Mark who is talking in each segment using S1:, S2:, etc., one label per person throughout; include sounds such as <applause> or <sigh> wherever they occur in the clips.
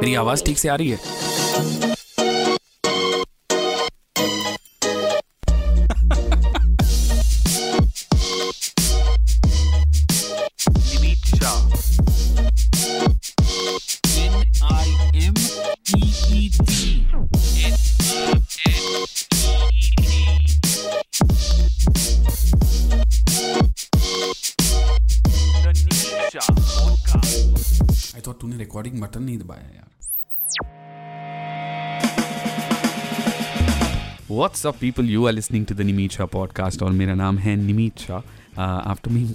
S1: मेरी आवाज़ ठीक से आ रही है? बटन नहीं दबाया यार What's up, people? You are listening to the Nimit Shah podcast, और मेरा नाम है Nimit Shah after being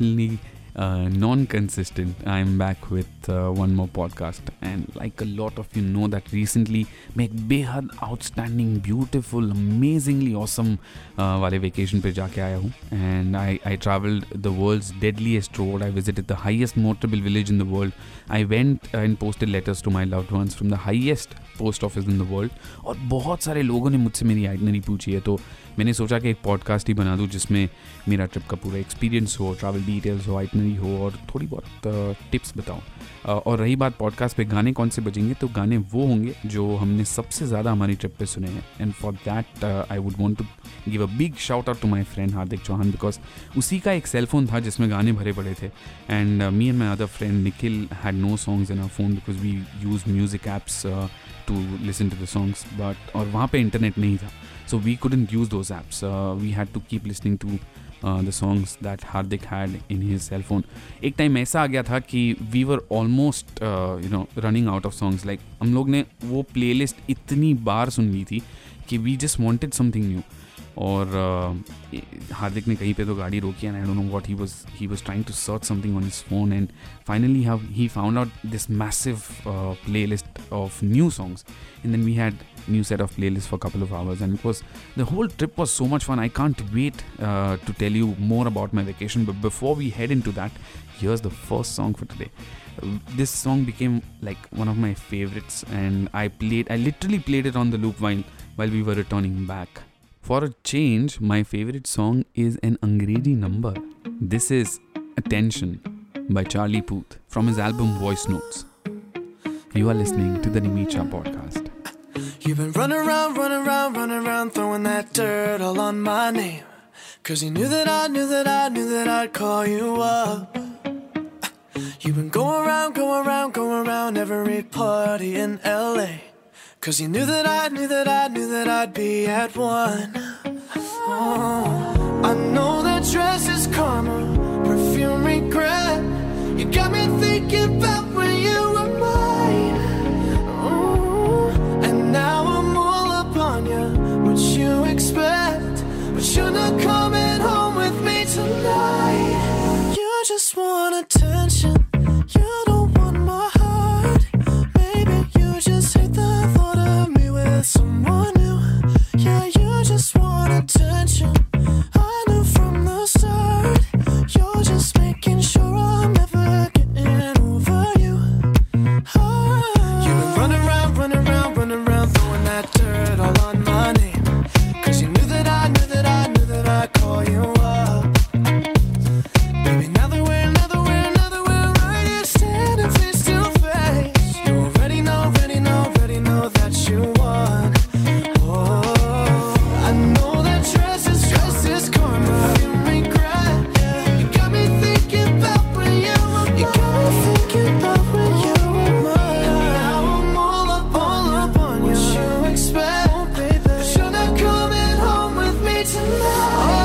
S1: being non consistent I am back with one more podcast and like a lot of you know that recently मैं एक बेहद outstanding beautiful amazingly awesome वाले vacation पे जाके आया हूँ। And I I travelled the world's deadliest road I visited the highest motorable village in the world I went and posted letters to my loved from the highest post office in the world और बहुत सारे लोगों ने मुझसे मेरी आइडनरी पूछी है। तो मैंने सोचा कि एक पॉडकास्ट ही बना दूँ जिसमें मेरा ट्रिप का पूरा एक्सपीरियंस हो ट्रैवल डिटेल्स हो आइटनरी हो और थोड़ी बहुत टिप्स बताऊँ। अ, और रही बात पॉडकास्ट पे गाने कौन से बजेंगे तो गाने वो होंगे जो हमने सबसे ज़्यादा हमारी ट्रिप पे सुने हैं। And for that I would want to give a big shout out to my friend Hardik Chauhan because उसी का एक सेल फ़ोन था जिसमें गाने भरे पड़े थे। And me and my other friend Nikhil had no songs in our phone because we use music apps to listen to the songs but और वहाँ पर इंटरनेट नहीं था। So we couldn't use those apps uh, we had to keep listening to songs that Hardik had in his cell phone एक time ऐसा आ गया था कि we were almost you know running out of songs like हम लोग ने वो प्लेलिस्ट इतनी बार सुन ली थी कि we just wanted something new और uh, हार्दिक ने कहीं पे तो गाड़ी रोकी and I don't know what he was he was trying to search something on his phone and finally how he found out this massive playlist of new songs and then we had new set of playlists for a couple of hours and it was the whole trip was so much fun i can't wait uh, to tell you more about my vacation but before we head into that here's the first song for today Uh, this song became like one of my favorites and i played i literally played it on the loop while while we were returning back for a change my favorite song is an angrezi number this is attention by charlie puth from his album voice notes you are listening to the Nimeet Shah podcast.
S2: You've been running around, running around, running around, throwing that dirt all on my name. Cause you knew that I knew that I knew that I'd call you up. You've been going around, going around, going around every party in LA. Cause you knew that I knew that I knew that I'd be at one. Oh, I know that dress is karma, perfume regret. You got me thinking about when you were mine. Ooh, and now I'm all up on you. What you expect? But you're not coming home with me tonight. You just want Oh.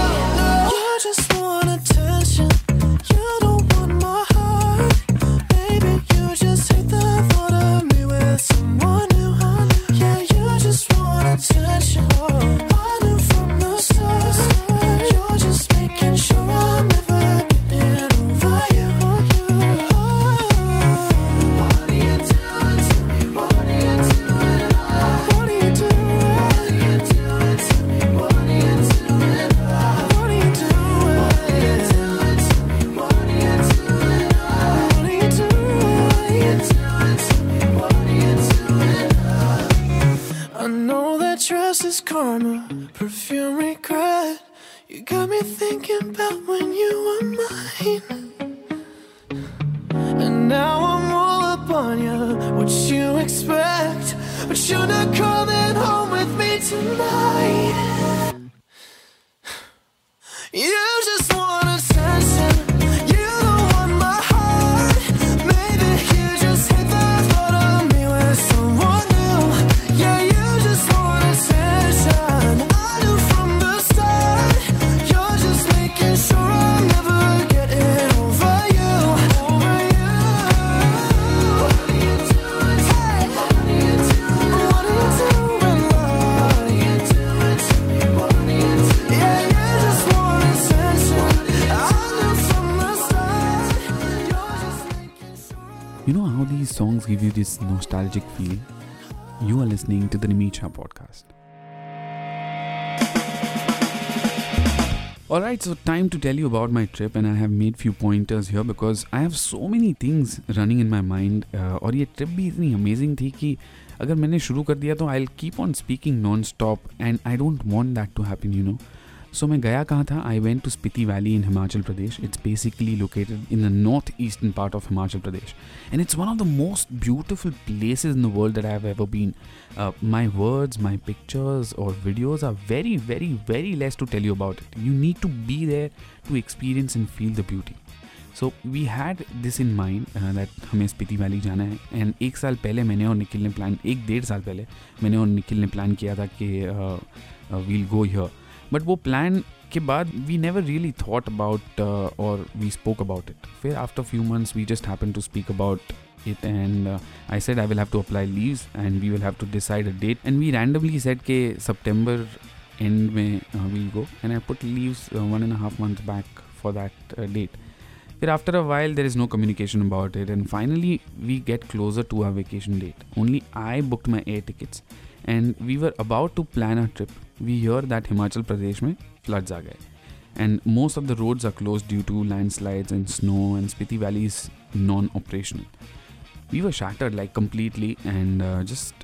S2: you
S1: this nostalgic feel, you are listening to the Nimeet podcast. Alright, so time to tell you about my trip, and I have made few pointers here because I have so many things running in my mind. Uh, और ये trip भी so amazing that if I मैंने शुरू I'll keep on speaking non-stop, and I don't want that to happen, you know. सो मैं गया कहाँ था? I went to Spiti valley in Himachal Pradesh it's basically located in the north eastern part of Himachal Pradesh and it's one of the most beautiful places in the world that I have ever been my words my pictures और videos are very very very less to tell you about it you need to be there to experience and feel the beauty so we had this in mind that हमें Spiti valley जाना है. And एक साल पहले मैंने और निखिल ने plan एक डेढ़ साल पहले मैंने और निखिल ने प्लान किया था कि वील गो हियर बट वो प्लान के बाद we never really thought about और वी स्पोक अबाउट इट फिर after few months we just happen to speak about it and uh, I said I will have to apply leaves and we will have to decide a date and we randomly said ke September end mein uh, we'll go and I put leaves uh, one and a half months back for that uh, date But after a while, there is no communication about it, and finally, we get closer to our vacation date. Only I booked my air tickets, and we were about to plan our trip. We hear that Himachal Pradesh में floods आ गए, and most of the roads are closed due to landslides and snow, and Spiti Valley is non-operational. We were shattered like completely, and uh, just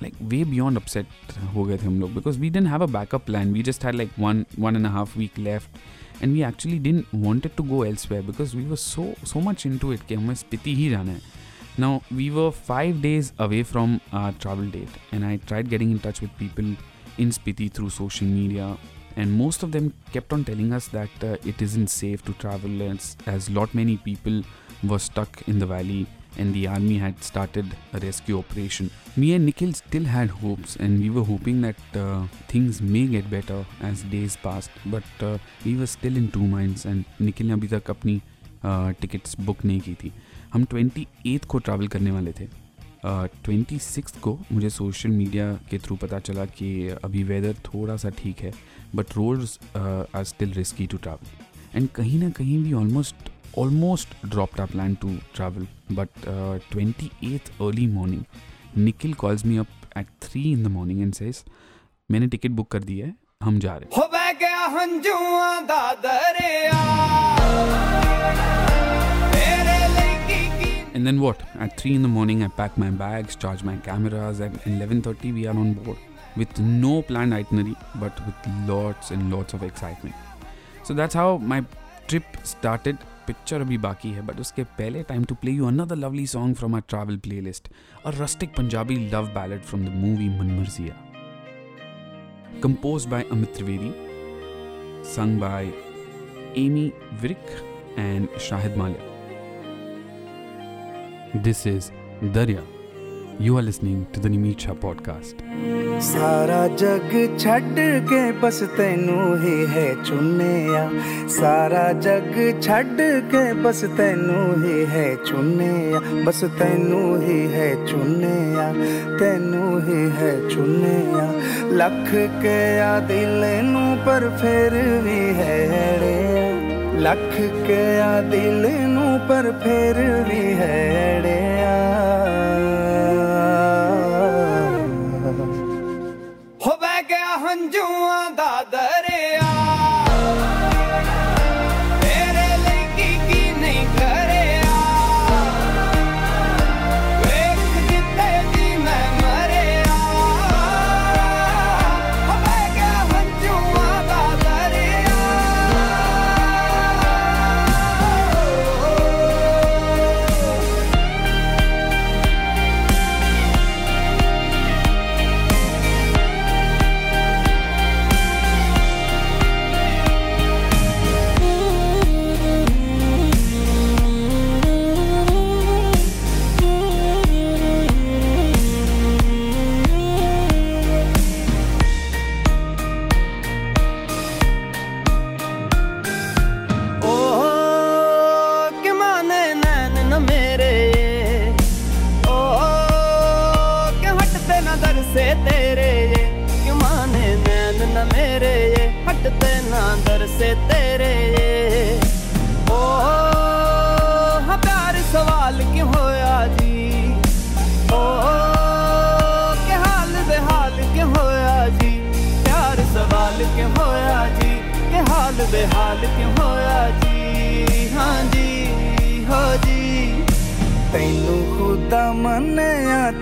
S1: like way beyond upset हो गए थे हम लोग because we didn't have a backup plan. We just had like one one and a half week left. and we actually didn't wanted to go elsewhere because we were so so much into it कि हमें स्पीति ही जाना है now we were five days away from our travel date and I tried getting in touch with people in Spiti through social media and most of them kept on telling us that uh, it isn't safe to travel as, as lot many people were stuck in the valley and the army had started a rescue operation. Me and Nikhil still had hopes, and we were hoping that uh, things may get better as days passed. But uh, we were still in two minds, and Nikhil ने अभी तक अपनी tickets book नहीं की थी हम twenty eighth को travel करने वाले थे ट्वेंटी सिक्स को मुझे सोशल मीडिया के थ्रू पता चला कि अभी वेदर थोड़ा सा ठीक है but roads are still risky to travel and कहीं ना कहीं भी almost almost drop a plan to travel but twenty eighth early morning Nikhil calls me up at three in the morning and says मैंने ticket book कर दी है, हम जा रहे हैं. and then what? At 3 in the morning i pack my bags charge my cameras and 11.30 we are on board with no planned itinerary but with lots and lots of excitement. So that's how my trip started. Picture abhi baki hai but uske pehle time to play you another lovely song from our travel playlist a rustic punjabi love ballad from the movie Manmarziyaan composed by amit trivedi sung by Ammy Virk and Shahid Mallya. This is Darya. You are listening to the Nimicha podcast.
S3: ਸਾਰਾ ਜਗ ਛੱਡ ਕੇ ਬਸ ਤੈਨੂੰ ਹੀ ਹੈ ਚੁੰਨਿਆ ਸਾਰਾ ਜਗ ਛੱਡ ਕੇ ਬਸ ਤੈਨੂੰ ਹੀ ਹੈ ਚੁੰਨਿਆ ਬਸ ਤੈਨੂੰ ਹੀ ਹੈ ਚੁੰਨਿਆ ਤੈਨੂੰ ਹੀ ਹੈ ਚੁੰਨਿਆ ਲੱਖ ਕੇ ਆ ਦਿਲ ਨੂੰ ਪਰ ਫਿਰ ਵੀ ਹੈ ੜਿਆ ਲੱਖ ਕੇ ਆ ਦਿਲ ਨੂੰ ਪਰ ਫਿਰ ਵੀ ਹੈ ੜਿਆ
S4: ਹੋ ਬਹਿ ਗਿਆ ਹੰਝੂਆਂ ਦਾ ਦਰਿਆ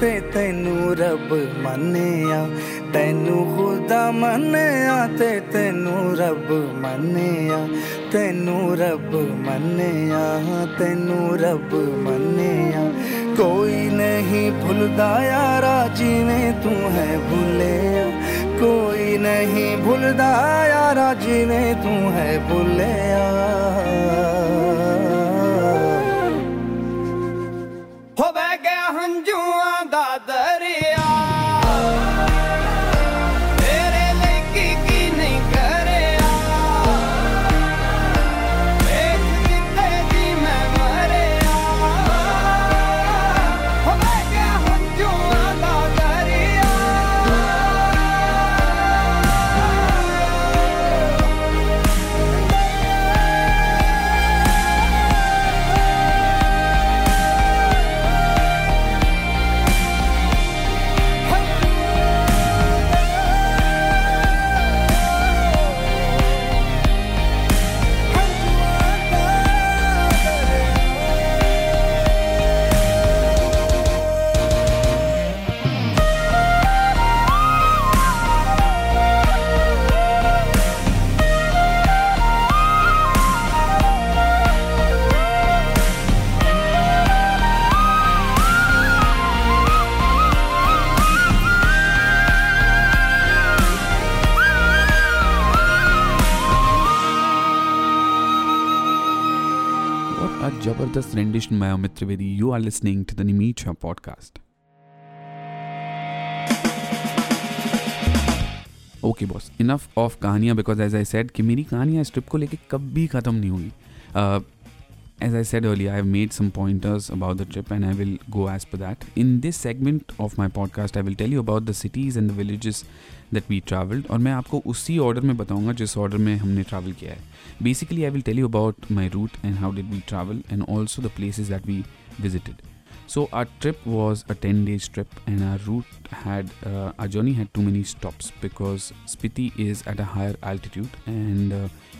S3: ਤੇ ਤੈਨੂੰ ਰੱਬ ਮੰਨਿਆ, ਤੈਨੂੰ ਖੁਦਾ ਮੰਨਿਆ ਤੇ ਤੈਨੂੰ ਰੱਬ ਮੰਨਿਆ, ਤੈਨੂੰ ਰੱਬ ਮੰਨਿਆ, ਤੈਨੂੰ ਰੱਬ ਮੰਨਿਆ। ਕੋਈ ਨਹੀਂ ਭੁੱਲਦਾ ਯਾਰਾ, ਜਿਵੇਂ ਤੂੰ ਹੈ ਭੁੱਲਿਆ। ਕੋਈ ਨਹੀਂ ਭੁੱਲਦਾ ਯਾਰਾ, ਜਿਵੇਂ ਤੂੰ ਹੈ ਭੁੱਲਿਆ।
S4: جوان
S1: دا دری Zabardast rendition by Amit Trivedi. You are listening to the Nimit podcast okay boss enough of कहानियाँ बिकॉज़ एज आई सेड कि मेरी कहानियाँ स्ट्रिप को लेके कभी ख़त्म नहीं हुई as I said earlier I have made some pointers about the trip and I will go as per that in this segment of my podcast I will tell you about the cities and the villages that we travelled और मैं आपको उसी order में बताऊँगा जिस order में हमने travel किया है. Basically I will tell you about my route and how did we travel and also the places that we visited so our trip was a ten days trip and our route had a journey had too many stops because Spiti is at a higher altitude and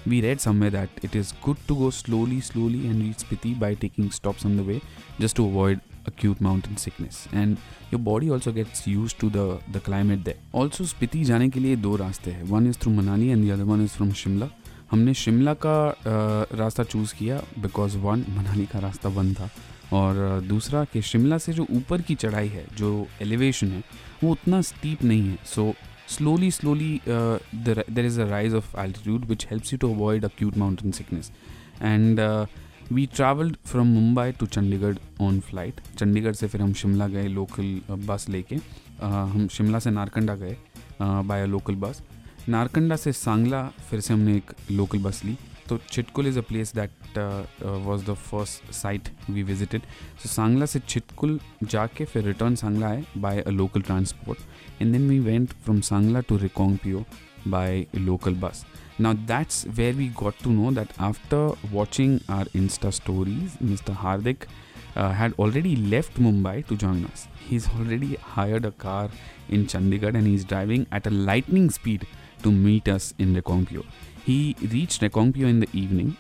S1: we read somewhere that it is good to go slowly slowly and reach Spiti by taking stops on the way just to avoid acute mountain sickness. And your body also gets used to the the climate there. Also Spiti जाने के लिए दो रास्ते हैं। One is through Manali and the other one is from Shimla. हमने शिमला का uh, रास्ता choose किया बिकॉज़ वन मनाली का रास्ता बंद था। और uh, दूसरा कि शिमला से जो ऊपर की चढ़ाई है जो एलिवेशन है वो उतना स्टीप नहीं है। So slowly slowly there is a rise of altitude which helps you to avoid acute mountain sickness and we travelled from Mumbai to Chandigarh on flight Chandigarh से फिर हम शिमला गए लोकल बस लेके। Uh, हम शिमला से नारकंडा गए बाय लोकल बस नारकंडा से सांगला फिर से हमने एक लोकल बस ली। तो Chitkul is a place that was the first site we visited so Sangla से चिटकुल जाके फिर रिटर्न सांगला आए by a local transport and then we went from Sangla to Reckong Peo bye local bus Now that's where we got to know that after watching our Insta stories, Mr. Hardik uh, had already left Mumbai to join us. He's already hired a car in Chandigarh and he's driving at a lightning speed to meet us in Rekongpyo. He reached Rekongpyo in the evening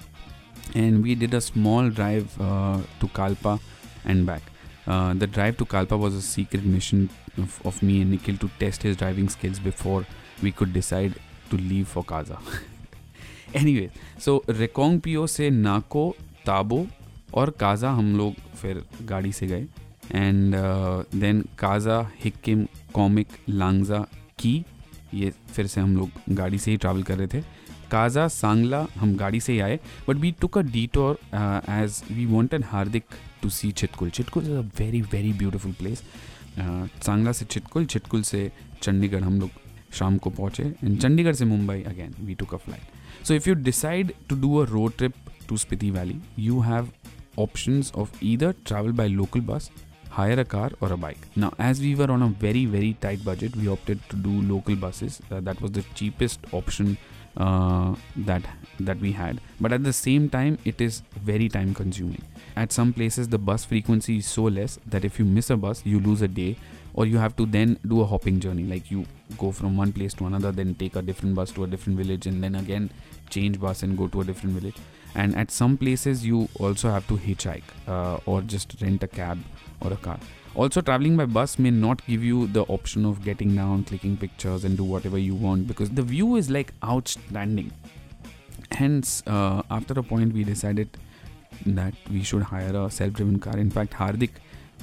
S1: and we did a small drive uh, to Kalpa and back. Uh, the drive to Kalpa was a secret mission of, of me and Nikhil to test his driving skills before we could decide to leave for Kaza. Anyway so Reckong Peo से नाको ताबो और काज़ा हम लोग फिर गाड़ी से गए। And then Kaza Hikkim Komic Langza की ये फिर से हम लोग गाड़ी से ही ट्रैवल कर रहे थे। काज़ा सांगला हम गाड़ी से ही आए। But we took a detour as we wanted Hardik to see Chitkul Chitkul is a very very beautiful place Sangla से चिटकुल चिटकुल से चंडीगढ़ हम लोग शाम को पहुँचे इन चंडीगढ़ से Mumbai again we took a flight so if you decide to do a road trip to Spiti valley you have option of either travel by local bus hire a car or a bike ना as we were on a very very tight budget we opted to do local buses that was the cheapest option that that we had but at the same time it is very time consuming At some places, the bus frequency is so less that if you miss a bus, you lose a day or you have to then do a hopping journey like you go from one place to another then take a different bus to a different village and then again change bus and go to a different village. And at some places, you also have to hitchhike uh, or just rent a cab or a car. Also, traveling by bus may not give you the option of getting down, clicking pictures, and do whatever you want because the view is like outstanding. Hence, uh, after a point, we decided that we should hire a self driven car. In fact, Hardik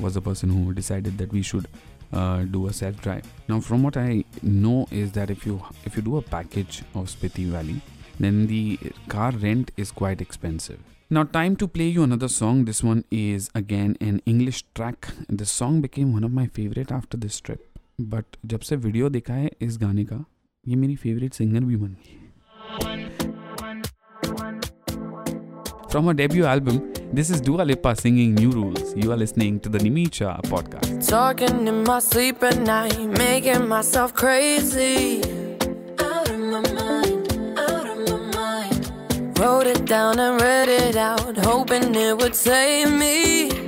S1: was the person who decided that we should uh, do a self drive. Now, from what I know, is that if you if you do a package of Spiti Valley, then the car rent is quite expensive. Now, time to play you another song. This one is again an English track. This song became one of my favorite after this trip. But जब से video देखा है इस गाने का ये मेरी favourite singer भी बन गई From her debut album, this is Dua Lipa singing New Rules. You are listening to the Nimeet Shah podcast.
S5: Talking in my sleep at night, making myself crazy. Out of my mind, out of my mind. Wrote it down and read it out, hoping it would save me.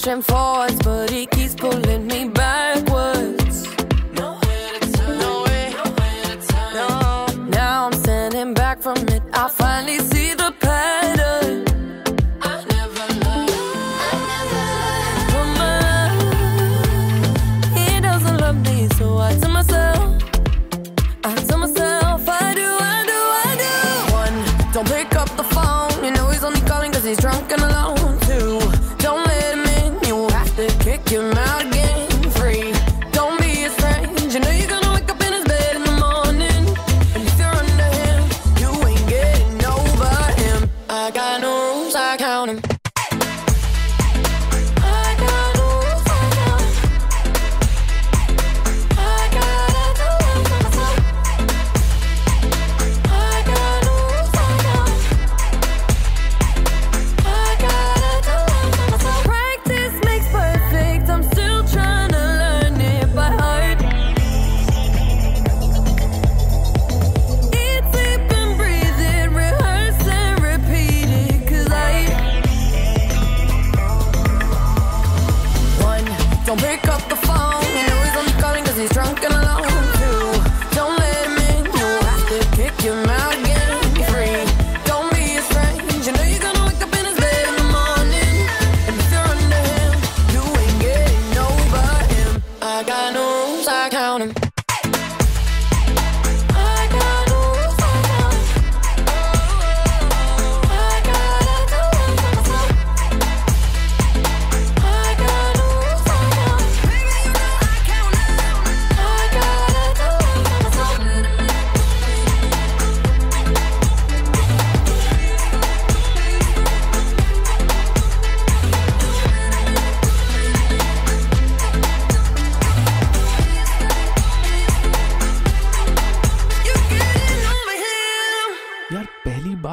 S5: pushing forwards, but he keeps pulling me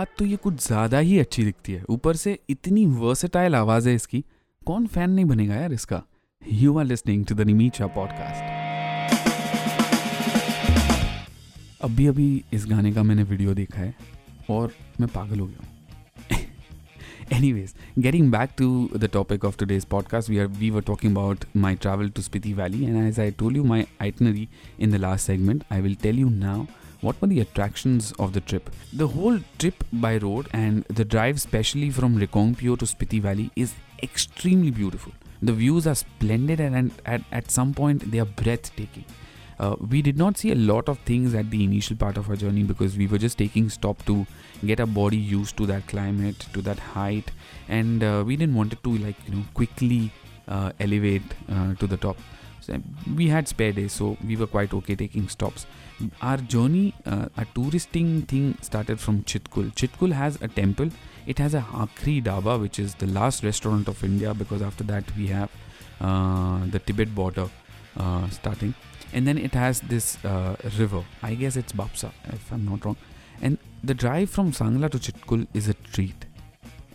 S1: बात तो ये कुछ ज़्यादा ही अच्छी दिखती है। ऊपर से इतनी वर्सेटाइल आवाज़ है इसकी। कौन फ़ैन नहीं बनेगा यार इसका? You are listening to the Nimicha podcast अभी अभी इस गाने का मैंने वीडियो देखा है और मैं पागल हो गया हूँ। Anyways getting back to the topic of today's podcast we are we were talking about my travel to Spiti valley and as I told you my itinerary in the last segment I will tell you now what were the attractions of the trip. The whole trip by road and the drive, especially from Rekongpio to Spiti Valley, is extremely beautiful. The views are splendid, and at, at some point they are breathtaking. Uh, we did not see a lot of things at the initial part of our journey because we were just taking stop to get our body used to that climate, to that height, and uh, we didn't want it to like you know quickly uh, elevate uh, to the top. We had spare days, so we were quite okay taking stops. Our journey, uh, a touristing thing started from Chitkul. Chitkul has a temple. It has a Akhri Dhaba, which is the last restaurant of India, because after that we have uh, the Tibet border uh, starting, and then it has this uh, river. I guess it's Baspa, if I'm not wrong. And the drive from Sangla to Chitkul is a treat.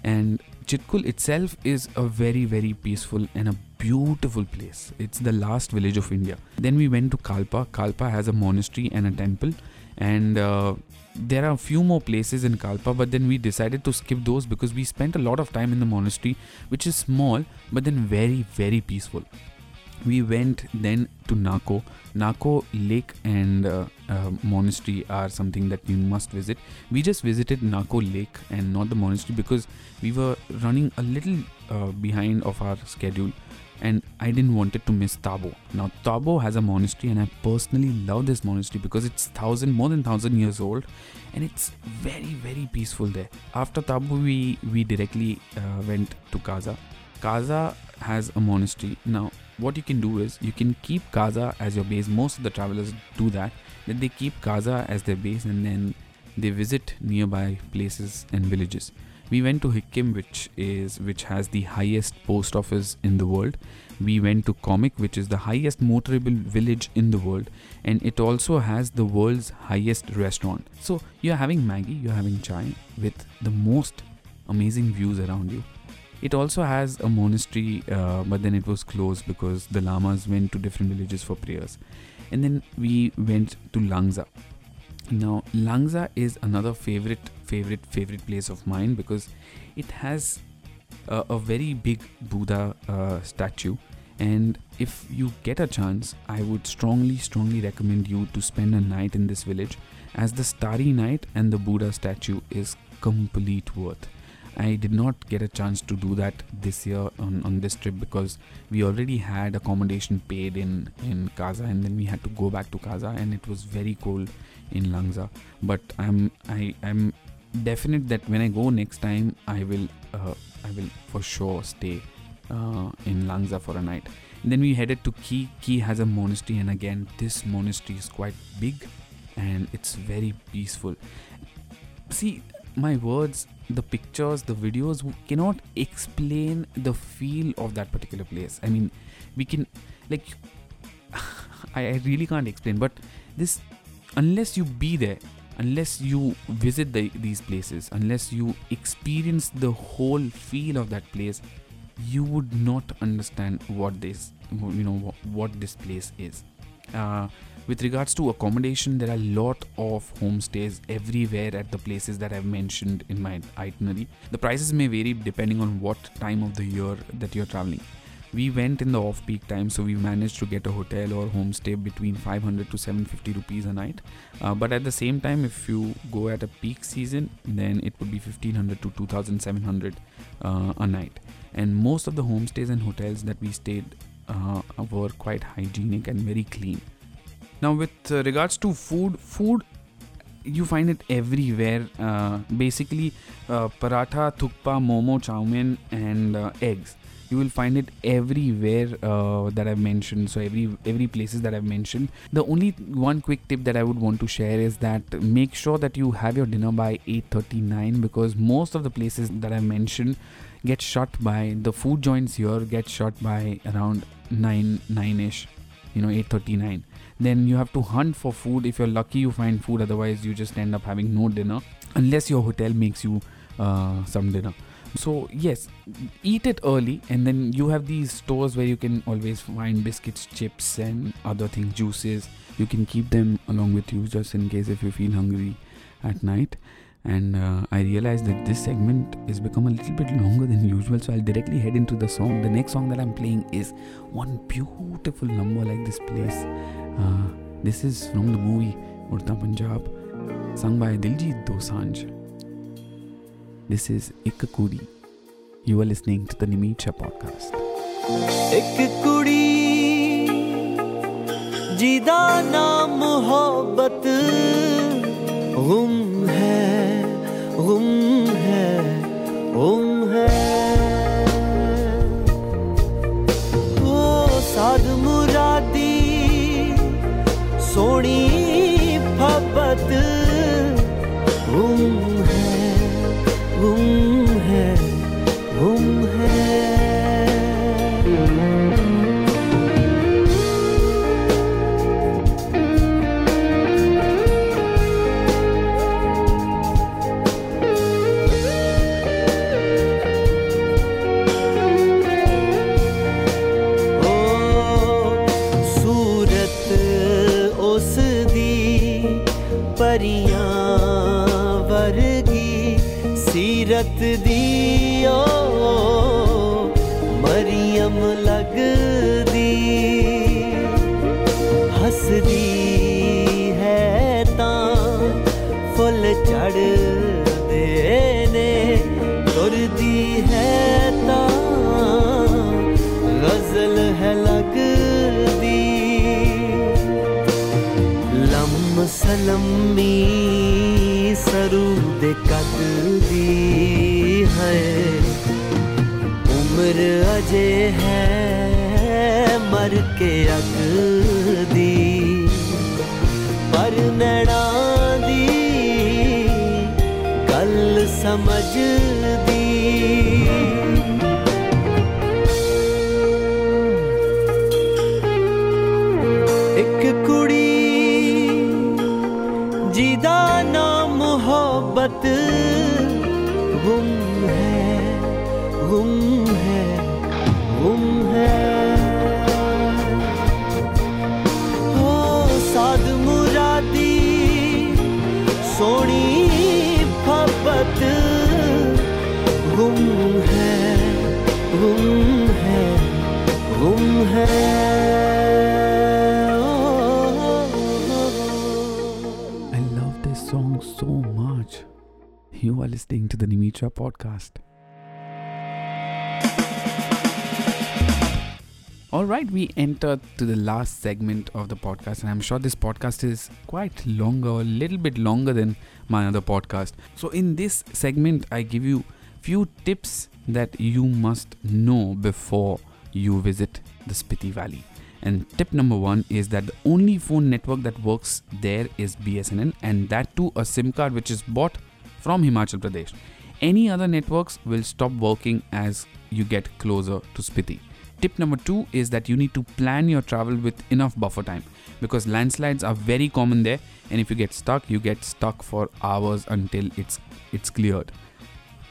S1: And Chitkul itself is a very, very peaceful and a beautiful place. It's the last village of India. Then we went to Kalpa. Kalpa has a monastery and a temple, and uh, there are a few more places in Kalpa, but then we decided to skip those because we spent a lot of time in the monastery, which is small but then very, very peaceful. We went then to Nako. Nako Lake and uh, uh, monastery are something that you must visit. We just visited Nako Lake and not the monastery because we were running a little uh, behind of our schedule and I didn't want it to miss Tabo. Now Tabo has a monastery and I personally love this monastery because it's thousand more than thousand years old and it's very very peaceful there. After Tabo we we directly uh, went to Kaza. Kaza has a monastery. Now what you can do is you can keep Kaza as your base. Most of the travelers do that. That they keep Kaza as their base and then they visit nearby places and villages. We went to Hikkim, which is which has the highest post office in the world. We went to Komic, which is the highest motorable village in the world, and it also has the world's highest restaurant. So you're having Maggi, you're having chai with the most amazing views around you. It also has a monastery, uh, but then it was closed because the lamas went to different villages for prayers. And then we went to Langza. Now, Langza is another favorite, favorite, favorite place of mine because it has a, a very big Buddha uh, statue. And if you get a chance, I would strongly, strongly recommend you to spend a night in this village as the Starry Night and the Buddha statue is complete worth. I did not get a chance to do that this year on, on this trip because we already had accommodation paid in in Kaza and then we had to go back to Kaza and it was very cold in Langza. But I'm I I'm definite that when I go next time I will uh, I will for sure stay uh, in Langza for a night. And then we headed to Ki. Ki has a monastery and again this monastery is quite big and it's very peaceful. See my words the pictures, the videos cannot explain the feel of that particular place. I mean, we can like <sighs> I, I really can't explain, but this unless you be there, unless you visit the, these places, unless you experience the whole feel of that place, you would not understand what this you know what, this place is. Uh, with regards to accommodation, there are a lot of homestays everywhere at the places that I've mentioned in my itinerary. The prices may vary depending on what time of the year that you're traveling. We went in the off peak time, so we managed to get a hotel or homestay between 500 to 750 rupees a night. Uh, but at the same time, if you go at a peak season, then it would be 1500 to 2700 uh, a night. And most of the homestays and hotels that we stayed uh, were quite hygienic and very clean. Now, with uh, regards to food, food you find it everywhere. Uh, basically, uh, paratha, thukpa, momo, chow mein, and uh, eggs. You will find it everywhere uh, that I've mentioned. So every every places that I've mentioned. The only one quick tip that I would want to share is that make sure that you have your dinner by 8:39 because most of the places that I've mentioned get shut by the food joints here get shut by around 9 9ish you know 8:39 then you have to hunt for food if you're lucky you find food otherwise you just end up having no dinner unless your hotel makes you uh, some dinner so yes eat it early and then you have these stores where you can always find biscuits chips and other things juices. You can keep them along with you just in case if you feel hungry at night. And uh, i realized that this segment has become a little bit longer than usual so i'll directly head into the song. The next song that i'm playing is one beautiful number like this place. Uh, this is from the movie Udta Punjab sung by diljit dosanjh This is Ikkakudi. You are listening to the Nimitra podcast. एक कुड़ी जिदा नाम मोहब्बत गुम है गुम है गुम मज़े हैं मर के अब We enter to the last segment of the podcast, and I'm sure this podcast is quite longer, a little bit longer than my other podcast. So, in this segment, I give you few tips that you must know before you visit the Spiti Valley. And tip number one is that the only phone network that works there is BSNL, and that too a SIM card which is bought from Himachal Pradesh. Any other networks will stop working as you get closer to Spiti. Tip number two is that you need to plan your travel with enough buffer time because landslides are very common there, and if you get stuck, you get stuck for hours until it's it's cleared.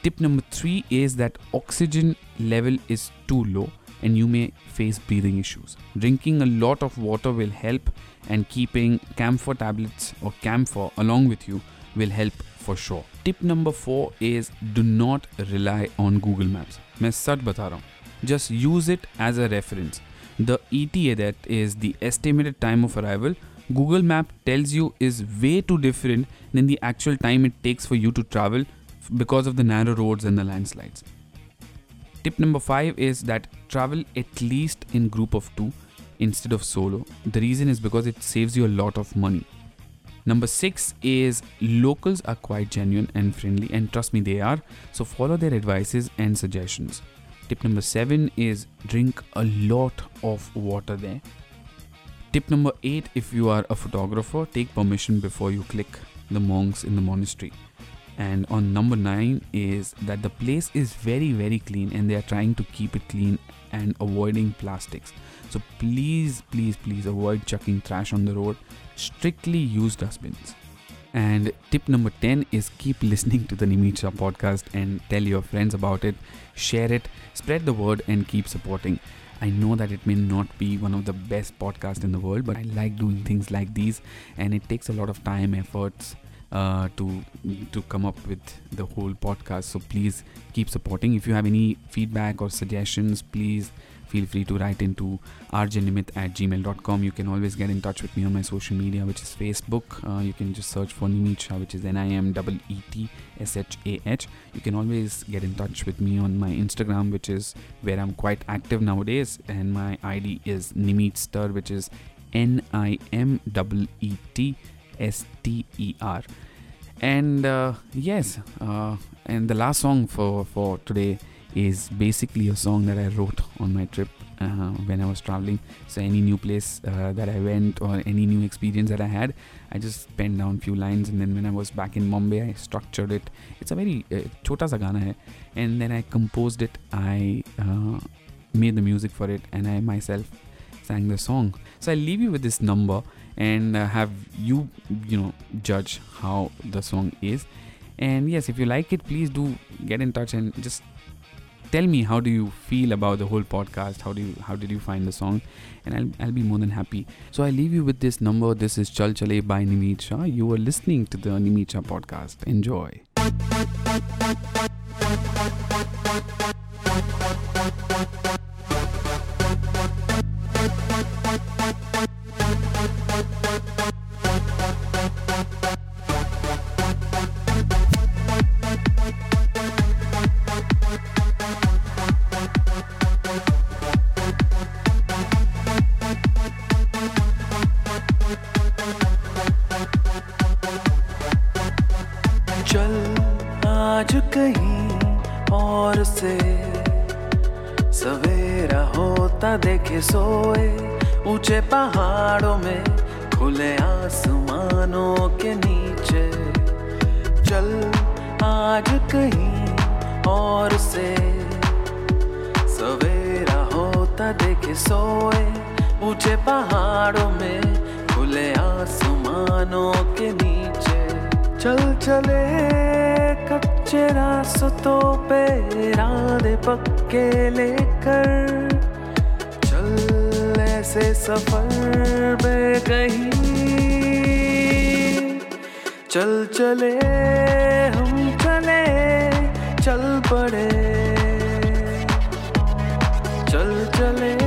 S1: Tip number three is that oxygen level is too low and you may face breathing issues. Drinking a lot of water will help, and keeping camphor tablets or camphor along with you will help for sure. Tip number four is do not rely on Google Maps. मैं सच बता रहा हूँ just use it as a reference. The ETA that is the estimated time of arrival Google Map tells you is way too different than the actual time it takes for you to travel because of the narrow roads and the landslides. Tip number 5 is that travel at least in group of 2 instead of solo. The reason is because it saves you a lot of money. Number 6 is locals are quite genuine and friendly and trust me they are so follow their advices and suggestions. Tip number 7 is drink a lot of water there. Tip number 8 if you are a photographer, take permission before you click the monks in the monastery. And on number 9 is that the place is very, very clean and they are trying to keep it clean and avoiding plastics. So please, please, please avoid chucking trash on the road. Strictly use dustbins. And tip number 10 is keep listening to the Nimeet Shah podcast and tell your friends about it, share it, spread the word, and keep supporting. I know that it may not be one of the best podcasts in the world, but I like doing things like these, and it takes a lot of time, efforts uh, to to come up with the whole podcast. So please keep supporting. If you have any feedback or suggestions, please feel free to write into rjnimeet at gmail.com. You can always get in touch with me on my social media, which is Facebook. Uh, you can just search for Nimeet Shah, which is N I M E E T S H A H. You can always get in touch with me on my Instagram, which is where I'm quite active nowadays, and my ID is Nimeetster, which is N I M E E T S T E R. And uh, yes, uh, and the last song for for today is basically a song that I wrote on my trip uh, when I was traveling. So any new place uh, that I went or any new experience that I had, I just penned down few lines, and then when I was back in Mumbai, I structured it. It's a very uh, chota sa gana hai, and then I composed it. I uh, made the music for it, and I myself sang the song. So I'll leave you with this number and uh, have you, you know, judge how the song is. And yes, if you like it, please do get in touch and just tell me how do you feel about the whole podcast? How do you how did you find the song? And I'll, I'll be more than happy. So I leave you with this number. This is Chal Chale by Nimeet you are listening to the Nimeet podcast. Enjoy. इरादे पक्के लेकर चल ऐसे सफ़र में कहीं। चल चले हम चले, चल पड़े। चल चले